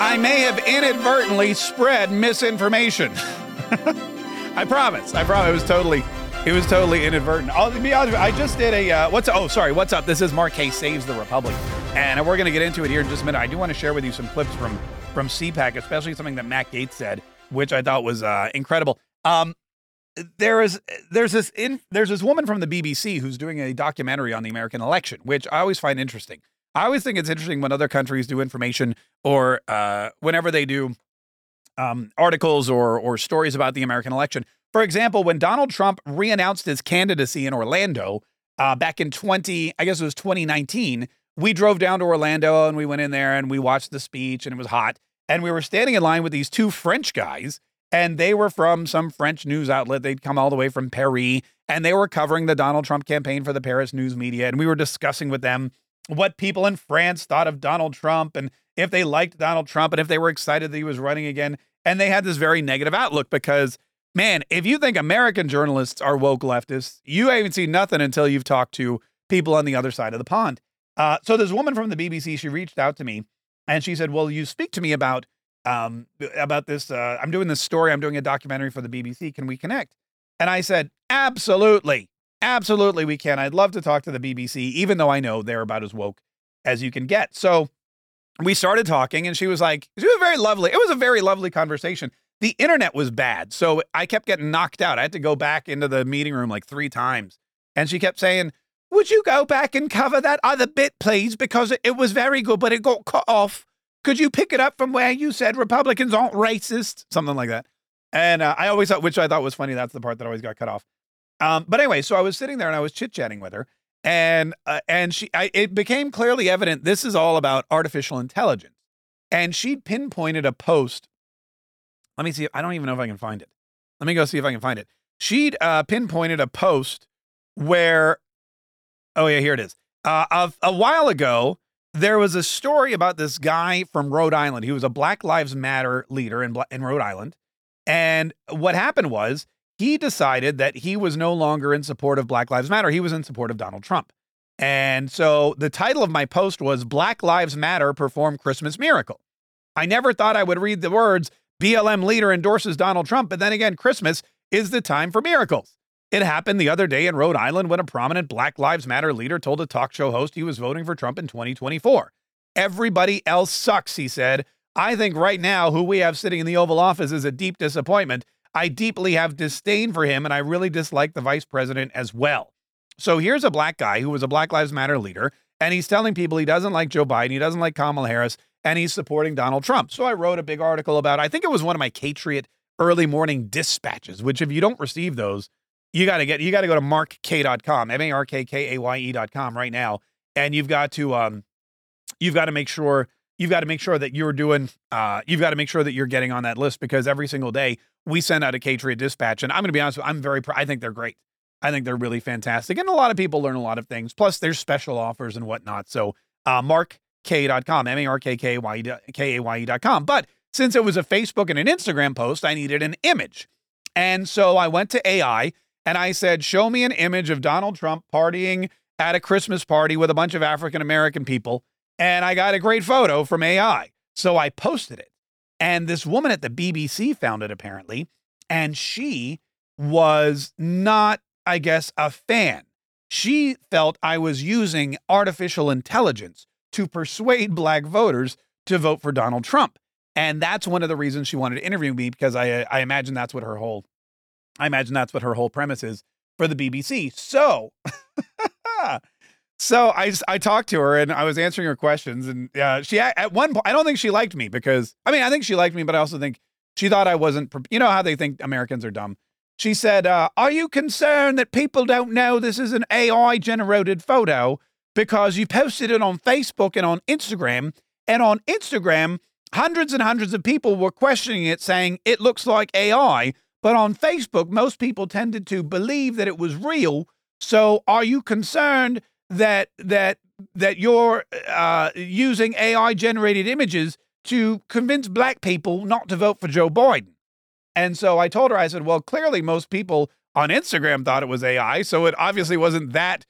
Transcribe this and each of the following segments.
I may have inadvertently spread misinformation. I promise. I promise. It was totally, it was totally inadvertent. I'll be honest. I just did a uh, what's oh sorry what's up. This is Kaye saves the Republic, and we're gonna get into it here in just a minute. I do want to share with you some clips from from CPAC, especially something that Matt Gaetz said, which I thought was uh, incredible. Um, there is there's this in there's this woman from the BBC who's doing a documentary on the American election, which I always find interesting. I always think it's interesting when other countries do information or uh, whenever they do um, articles or or stories about the American election. For example, when Donald Trump reannounced his candidacy in Orlando uh, back in 20, I guess it was 2019, we drove down to Orlando and we went in there and we watched the speech and it was hot. And we were standing in line with these two French guys and they were from some French news outlet. They'd come all the way from Paris and they were covering the Donald Trump campaign for the Paris news media. And we were discussing with them what people in France thought of Donald Trump and if they liked Donald Trump and if they were excited that he was running again. And they had this very negative outlook because, man, if you think American journalists are woke leftists, you haven't seen nothing until you've talked to people on the other side of the pond. Uh, so this woman from the BBC, she reached out to me and she said, "Well, you speak to me about um, about this. Uh, I'm doing this story. I'm doing a documentary for the BBC. Can we connect?" And I said, "Absolutely." Absolutely, we can. I'd love to talk to the BBC, even though I know they're about as woke as you can get. So we started talking, and she was like, she was very lovely. It was a very lovely conversation. The internet was bad. So I kept getting knocked out. I had to go back into the meeting room like three times. And she kept saying, Would you go back and cover that other bit, please? Because it, was very good, but it got cut off. Could you pick it up from where you said Republicans aren't racist? Something like that. And uh, I always thought, which I thought was funny, that's the part that always got cut off. Um, but anyway, so I was sitting there and I was chit chatting with her, and uh, and she, I, it became clearly evident this is all about artificial intelligence, and she pinpointed a post. Let me see. I don't even know if I can find it. Let me go see if I can find it. She'd uh, pinpointed a post where, oh yeah, here it is. Uh, a, a while ago, there was a story about this guy from Rhode Island. He was a Black Lives Matter leader in in Rhode Island, and what happened was he decided that he was no longer in support of Black Lives Matter. He was in support of Donald Trump. And so the title of my post was Black Lives Matter Perform Christmas Miracle. I never thought I would read the words BLM leader endorses Donald Trump, but then again, Christmas is the time for miracles. It happened the other day in Rhode Island when a prominent Black Lives Matter leader told a talk show host he was voting for Trump in 2024. Everybody else sucks, he said. I think right now, who we have sitting in the Oval Office is a deep disappointment. I deeply have disdain for him, and I really dislike the vice president as well. So here's a black guy who was a Black Lives Matter leader, and he's telling people he doesn't like Joe Biden, he doesn't like Kamala Harris, and he's supporting Donald Trump. So I wrote a big article about, I think it was one of my Patriot early morning dispatches, which if you don't receive those, you got to get, you got to go to markkaye.com, M A R K K A Y E.com right now. And you've got to, um, you've got to make sure you've got to make sure that you're doing uh, you've got to make sure that you're getting on that list because every single day we send out a Patriot dispatch and I'm going to be honest I'm very pr- I think they're great. I think they're really fantastic and a lot of people learn a lot of things. Plus there's special offers and whatnot. So uh, markkaye.com, M-A-R-K-K-Y-E.com. But since it was a Facebook and an Instagram post, I needed an image. And so I went to AI and I said, show me an image of Donald Trump partying at a Christmas party with a bunch of African American people and I got a great photo from AI. So I posted it. And this woman at the BBC found it apparently. And she was not, I guess, a fan. She felt I was using artificial intelligence to persuade black voters to vote for Donald Trump. And that's one of the reasons she wanted to interview me because I, uh, I imagine that's what her whole, I imagine that's what her whole premise is for the BBC. So So I I talked to her and I was answering her questions and uh, she at one point I don't think she liked me because I mean I think she liked me but I also think she thought I wasn't you know how they think Americans are dumb. She said, uh, "Are you concerned that people don't know this is an AI generated photo because you posted it on Facebook and on Instagram and on Instagram hundreds and hundreds of people were questioning it, saying it looks like AI. But on Facebook, most people tended to believe that it was real. So, are you concerned that that that you're uh, using AI generated images to convince black people not to vote for Joe Biden? And so I told her, I said, well, clearly most people on Instagram thought it was AI, so it obviously wasn't that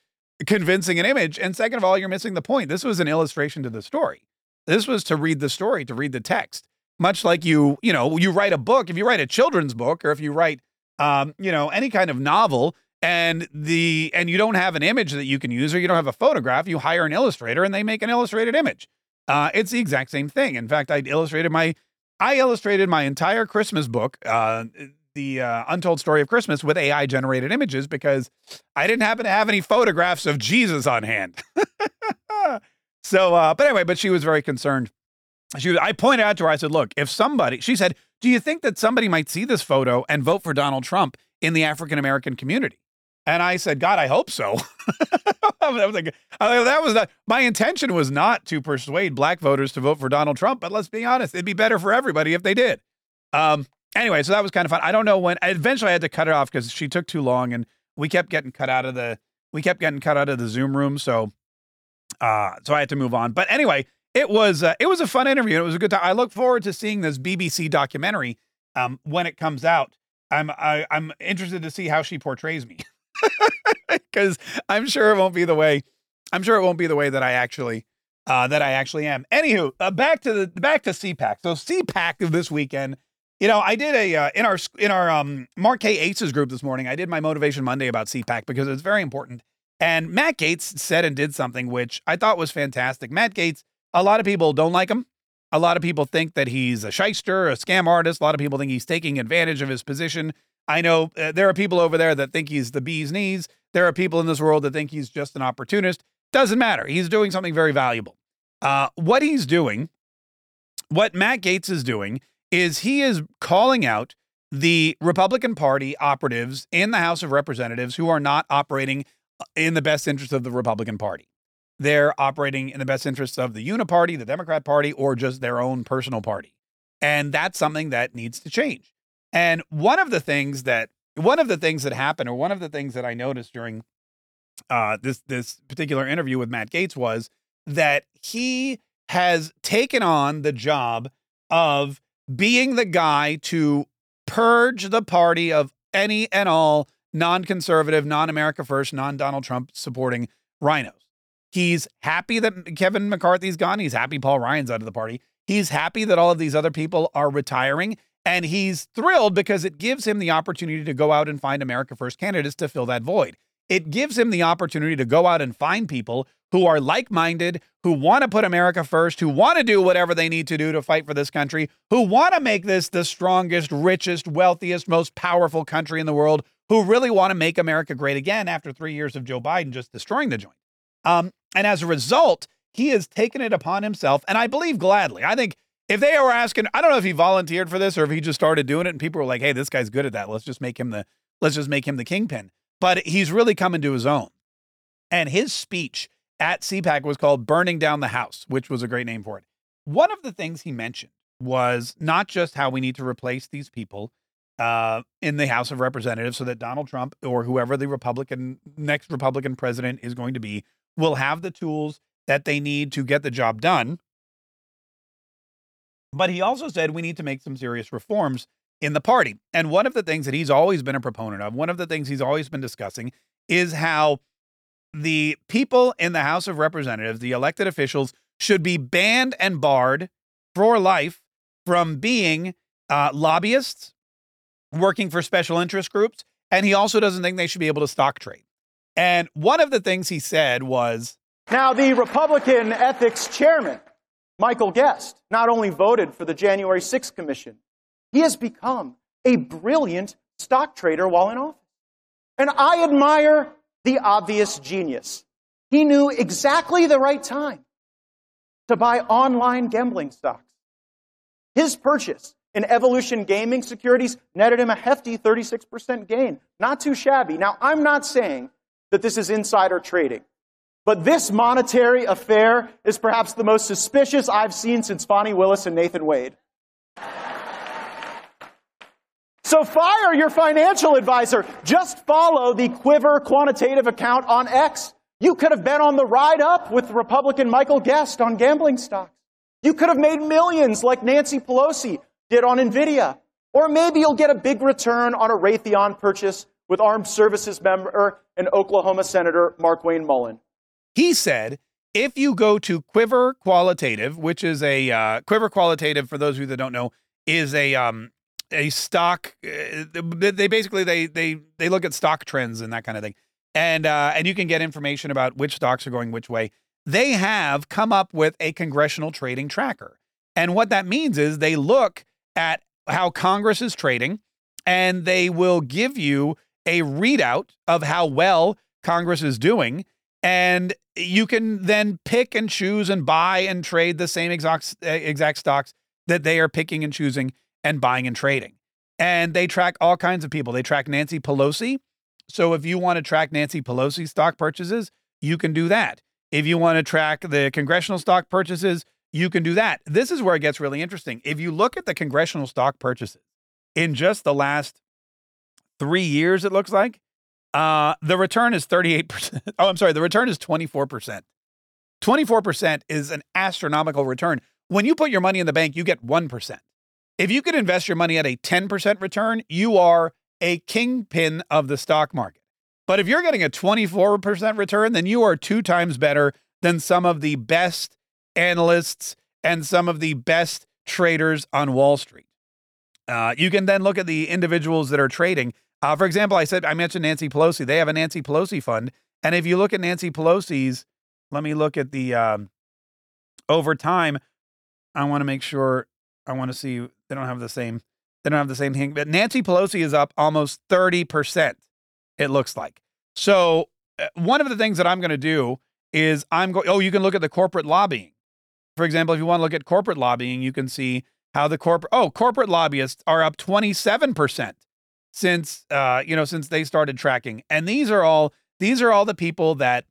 convincing an image. And second of all, you're missing the point. This was an illustration to the story. This was to read the story, to read the text. Much like you, you know, you write a book, if you write a children's book or if you write um, you know, any kind of novel and the and you don't have an image that you can use or you don't have a photograph, you hire an illustrator and they make an illustrated image. Uh, it's the exact same thing. In fact, I illustrated my I illustrated my entire Christmas book, uh, the uh, Untold Story of Christmas, with AI generated images because I didn't happen to have any photographs of Jesus on hand. so, uh, but anyway, but she was very concerned. She was, I pointed out to her, I said, look, if somebody, she said, do you think that somebody might see this photo and vote for Donald Trump in the African American community? And I said, God, I hope so. I was like, that was not my intention was not to persuade black voters to vote for Donald Trump, but let's be honest, it'd be better for everybody if they did. Um, anyway, so that was kind of fun. I don't know when. Eventually, I had to cut it off because she took too long, and we kept getting cut out of the we kept getting cut out of the Zoom room. So, uh, so I had to move on. But anyway, it was uh, it was a fun interview. It was a good time. I look forward to seeing this BBC documentary um, when it comes out. I'm I, am i am interested to see how she portrays me. because I'm sure it won't be the way. I'm sure it won't be the way that I actually uh, that I actually am. Anywho, uh, back to the back to CPAC. So CPAC this weekend. You know, I did a uh, in our in our um, Mark Kaye's group this morning. I did my motivation Monday about CPAC because it's very important. And Matt Gaetz said and did something which I thought was fantastic. Matt Gaetz. a lot of people don't like him. A lot of people think that he's a shyster, a scam artist. A lot of people think he's taking advantage of his position. I know uh, there are people over there that think he's the bee's knees. There are people in this world that think he's just an opportunist. Doesn't matter. He's doing something very valuable. Uh, what he's doing, what Matt Gaetz is doing, is he is calling out the Republican Party operatives in the House of Representatives who are not operating uh, in the best interest of the Republican Party. They're operating in the best interests of the Uniparty, the Democrat Party, or just their own personal party. And that's something that needs to change. And one of the things that one of the things that happened, or one of the things that I noticed during uh, this this particular interview with Matt Gaetz was that he has taken on the job of being the guy to purge the party of any and all non-conservative, non-America First, non-Donald Trump supporting RINOs. He's happy that Kevin McCarthy's gone. He's happy Paul Ryan's out of the party. He's happy that all of these other people are retiring. And he's thrilled because it gives him the opportunity to go out and find America First candidates to fill that void. It gives him the opportunity to go out and find people who are like minded, who want to put America first, who want to do whatever they need to do to fight for this country, who want to make this the strongest, richest, wealthiest, most powerful country in the world, who really want to make America great again after three years of Joe Biden just destroying the joint. Um, and as a result, he has taken it upon himself, and I believe gladly. I think if they were asking, I don't know if he volunteered for this or if he just started doing it and people were like, hey, this guy's good at that. Let's just make him the let's just make him the kingpin. But he's really coming to his own. And his speech at CPAC was called Burning Down the House, which was a great name for it. One of the things he mentioned was not just how we need to replace these people uh, in the House of Representatives so that Donald Trump or whoever the Republican next Republican president is going to be will have the tools that they need to get the job done but he also said we need to make some serious reforms in the party. And one of the things that he's always been a proponent of, one of the things he's always been discussing, is how the people in the House of Representatives, the elected officials, should be banned and barred for life from being uh, lobbyists, working for special interest groups. And he also doesn't think they should be able to stock trade. And one of the things he said was Now, the Republican ethics chairman Michael Guest not only voted for the January 6th Commission, he has become a brilliant stock trader while in office. And I admire the obvious genius. He knew exactly the right time to buy online gambling stocks. His purchase in Evolution Gaming Securities netted him a hefty 36% gain. Not too shabby. Now, I'm not saying that this is insider trading. But this monetary affair is perhaps the most suspicious I've seen since Fani Willis and Nathan Wade. So fire your financial advisor. Just follow the Quiver quantitative account on X. You could have been on the ride up with Republican Michael Guest on gambling stocks. You could have made millions like Nancy Pelosi did on Nvidia. Or maybe you'll get a big return on a Raytheon purchase with Armed Services member and Oklahoma Senator Markwayne Mullin. He said, if you go to Quiver Qualitative, which is a uh, Quiver Qualitative, for those of you that don't know, is a um, a stock. Uh, they basically they they they look at stock trends and that kind of thing, and uh, and you can get information about which stocks are going which way. They have come up with a congressional trading tracker, and what that means is they look at how Congress is trading, and they will give you a readout of how well Congress is doing. And you can then pick and choose and buy and trade the same exact exact stocks that they are picking and choosing and buying and trading. And they track all kinds of people. They track Nancy Pelosi. So if you want to track Nancy Pelosi stock purchases, you can do that. If you want to track the congressional stock purchases, you can do that. This is where it gets really interesting. If you look at the congressional stock purchases in just the last three years, it looks like uh, the return is 38%. Oh, I'm sorry. The return is 24%. 24% is an astronomical return. When you put your money in the bank, you get 1%. If you could invest your money at a 10% return, you are a kingpin of the stock market. But if you're getting a 24% return, then you are two times better than some of the best analysts and some of the best traders on Wall Street. Uh, you can then look at the individuals that are trading. Uh, for example, I said I mentioned Nancy Pelosi. They have a Nancy Pelosi fund, and if you look at Nancy Pelosi's, let me look at the um, over time. I want to make sure. I want to see they don't have the same. They don't have the same thing. But Nancy Pelosi is up almost thirty percent. It looks like. So uh, one of the things that I'm going to do is I'm going. Oh, you can look at the corporate lobbying. For example, if you want to look at corporate lobbying, you can see how the corporate oh corporate lobbyists are up 27 percent since uh, you know since they started tracking, and these are all these are all the people that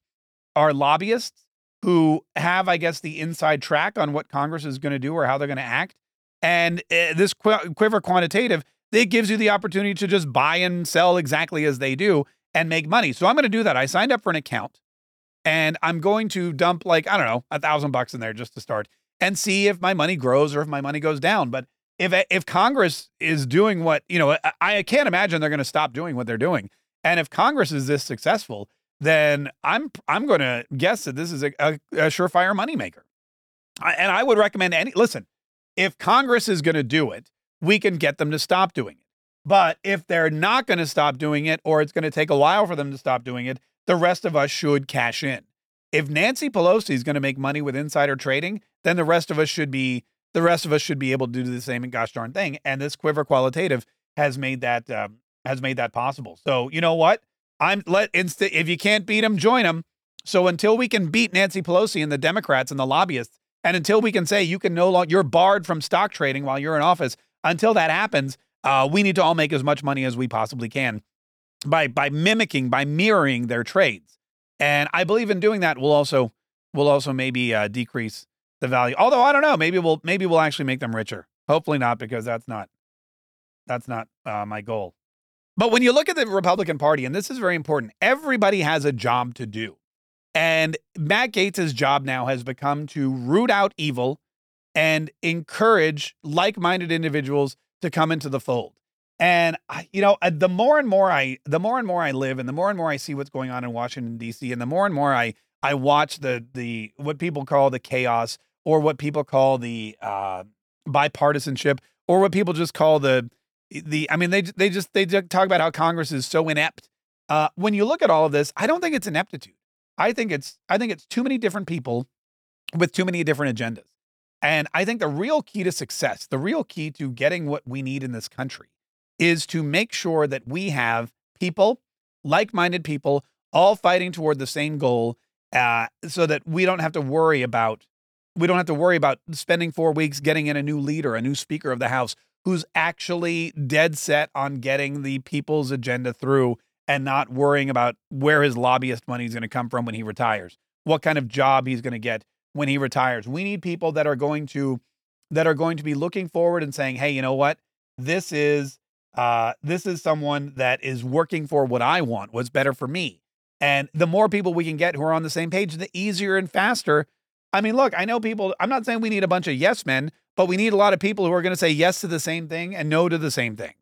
are lobbyists who have, I guess, the inside track on what Congress is going to do or how they're going to act. And uh, this qu- Quiver quantitative, it gives you the opportunity to just buy and sell exactly as they do and make money. So I'm going to do that. I signed up for an account and I'm going to dump like, I don't know, a thousand bucks in there just to start and see if my money grows or if my money goes down. But if, if Congress is doing what, you know, I, I can't imagine they're going to stop doing what they're doing. And if Congress is this successful, then I'm I'm going to guess that this is a, a, a surefire moneymaker. I, and I would recommend any listen if Congress is going to do it, we can get them to stop doing it. But if they're not going to stop doing it, or it's going to take a while for them to stop doing it, the rest of us should cash in. If Nancy Pelosi is going to make money with insider trading, then the rest of us should be the rest of us should be able to do the same and gosh darn thing. And this Quiver Qualitative has made that um, has made that possible. So you know what? I'm let insta- if you can't beat them, join them. So until we can beat Nancy Pelosi and the Democrats and the lobbyists, and until we can say you can no longer, you're barred from stock trading while you're in office, until that happens, uh, we need to all make as much money as we possibly can by by mimicking, by mirroring their trades. And I believe in doing that will also will also maybe uh, decrease the value. Although I don't know, maybe we'll maybe we'll actually make them richer. Hopefully not, because that's not that's not uh, my goal. But when you look at the Republican Party, and this is very important, everybody has a job to do. And Matt Gaetz' job now has become to root out evil and encourage like minded individuals to come into the fold. And you know, the more and more I, the more and more I live, and the more and more I see what's going on in Washington D.C., and the more and more I, I watch the the what people call the chaos, or what people call the uh, bipartisanship, or what people just call the the. I mean, they they just they talk about how Congress is so inept. Uh, when you look at all of this, I don't think it's ineptitude. I think it's I think it's too many different people with too many different agendas. And I think the real key to success, the real key to getting what we need in this country is to make sure that we have people, like-minded people, all fighting toward the same goal uh, so that we don't have to worry about we don't have to worry about spending 4 weeks getting in a new leader, a new speaker of the house who's actually dead set on getting the people's agenda through and not worrying about where his lobbyist money is going to come from when he retires. what kind of job he's going to get when he retires. We need people that are going to that are going to be looking forward and saying, "Hey, you know what? This is uh, this is someone that is working for what I want, what's better for me." And the more people we can get who are on the same page, the easier and faster. I mean, look, I know people. I'm not saying we need a bunch of yes men, but we need a lot of people who are going to say yes to the same thing and no to the same thing.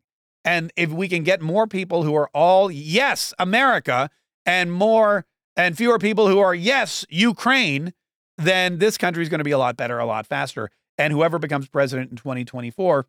And if we can get more people who are all yes, America, and more and fewer people who are yes, Ukraine, then this country is going to be a lot better, a lot faster. And whoever becomes president in 2024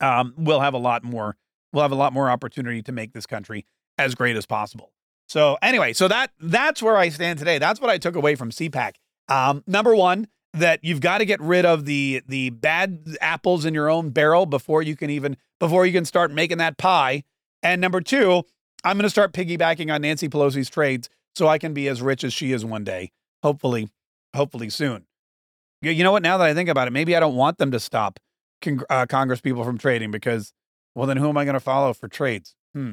um, will have a lot more. Will have a lot more opportunity to make this country as great as possible. So anyway, so that that's where I stand today. That's what I took away from CPAC. Um, number one, that you've got to get rid of the the bad apples in your own barrel before you can even before you can start making that pie. And number two, I'm going to start piggybacking on Nancy Pelosi's trades so I can be as rich as she is one day. Hopefully, hopefully soon. You know what? Now that I think about it, maybe I don't want them to stop con- uh, Congress people from trading because, well, then who am I going to follow for trades? Hmm.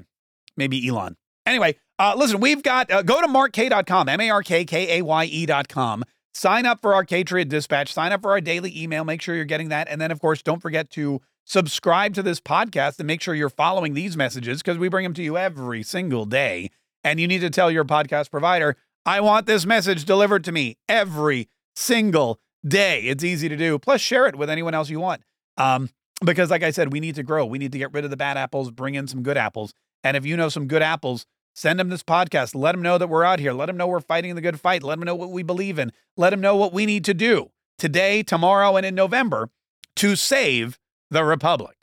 Maybe Elon. Anyway, uh, listen, we've got, uh, go to markkaye.com, M A R K K A Y E.com. Sign up for our Patriot Dispatch. Sign up for our daily email. Make sure you're getting that. And then, of course, don't forget to subscribe to this podcast and make sure you're following these messages because we bring them to you every single day. And you need to tell your podcast provider, I want this message delivered to me every single day. It's easy to do. Plus, share it with anyone else you want. Um, because, like I said, we need to grow. We need to get rid of the bad apples, bring in some good apples. And if you know some good apples, send them this podcast. Let them know that we're out here. Let them know we're fighting the good fight. Let them know what we believe in. Let them know what we need to do today, tomorrow, and in November to save the Republic.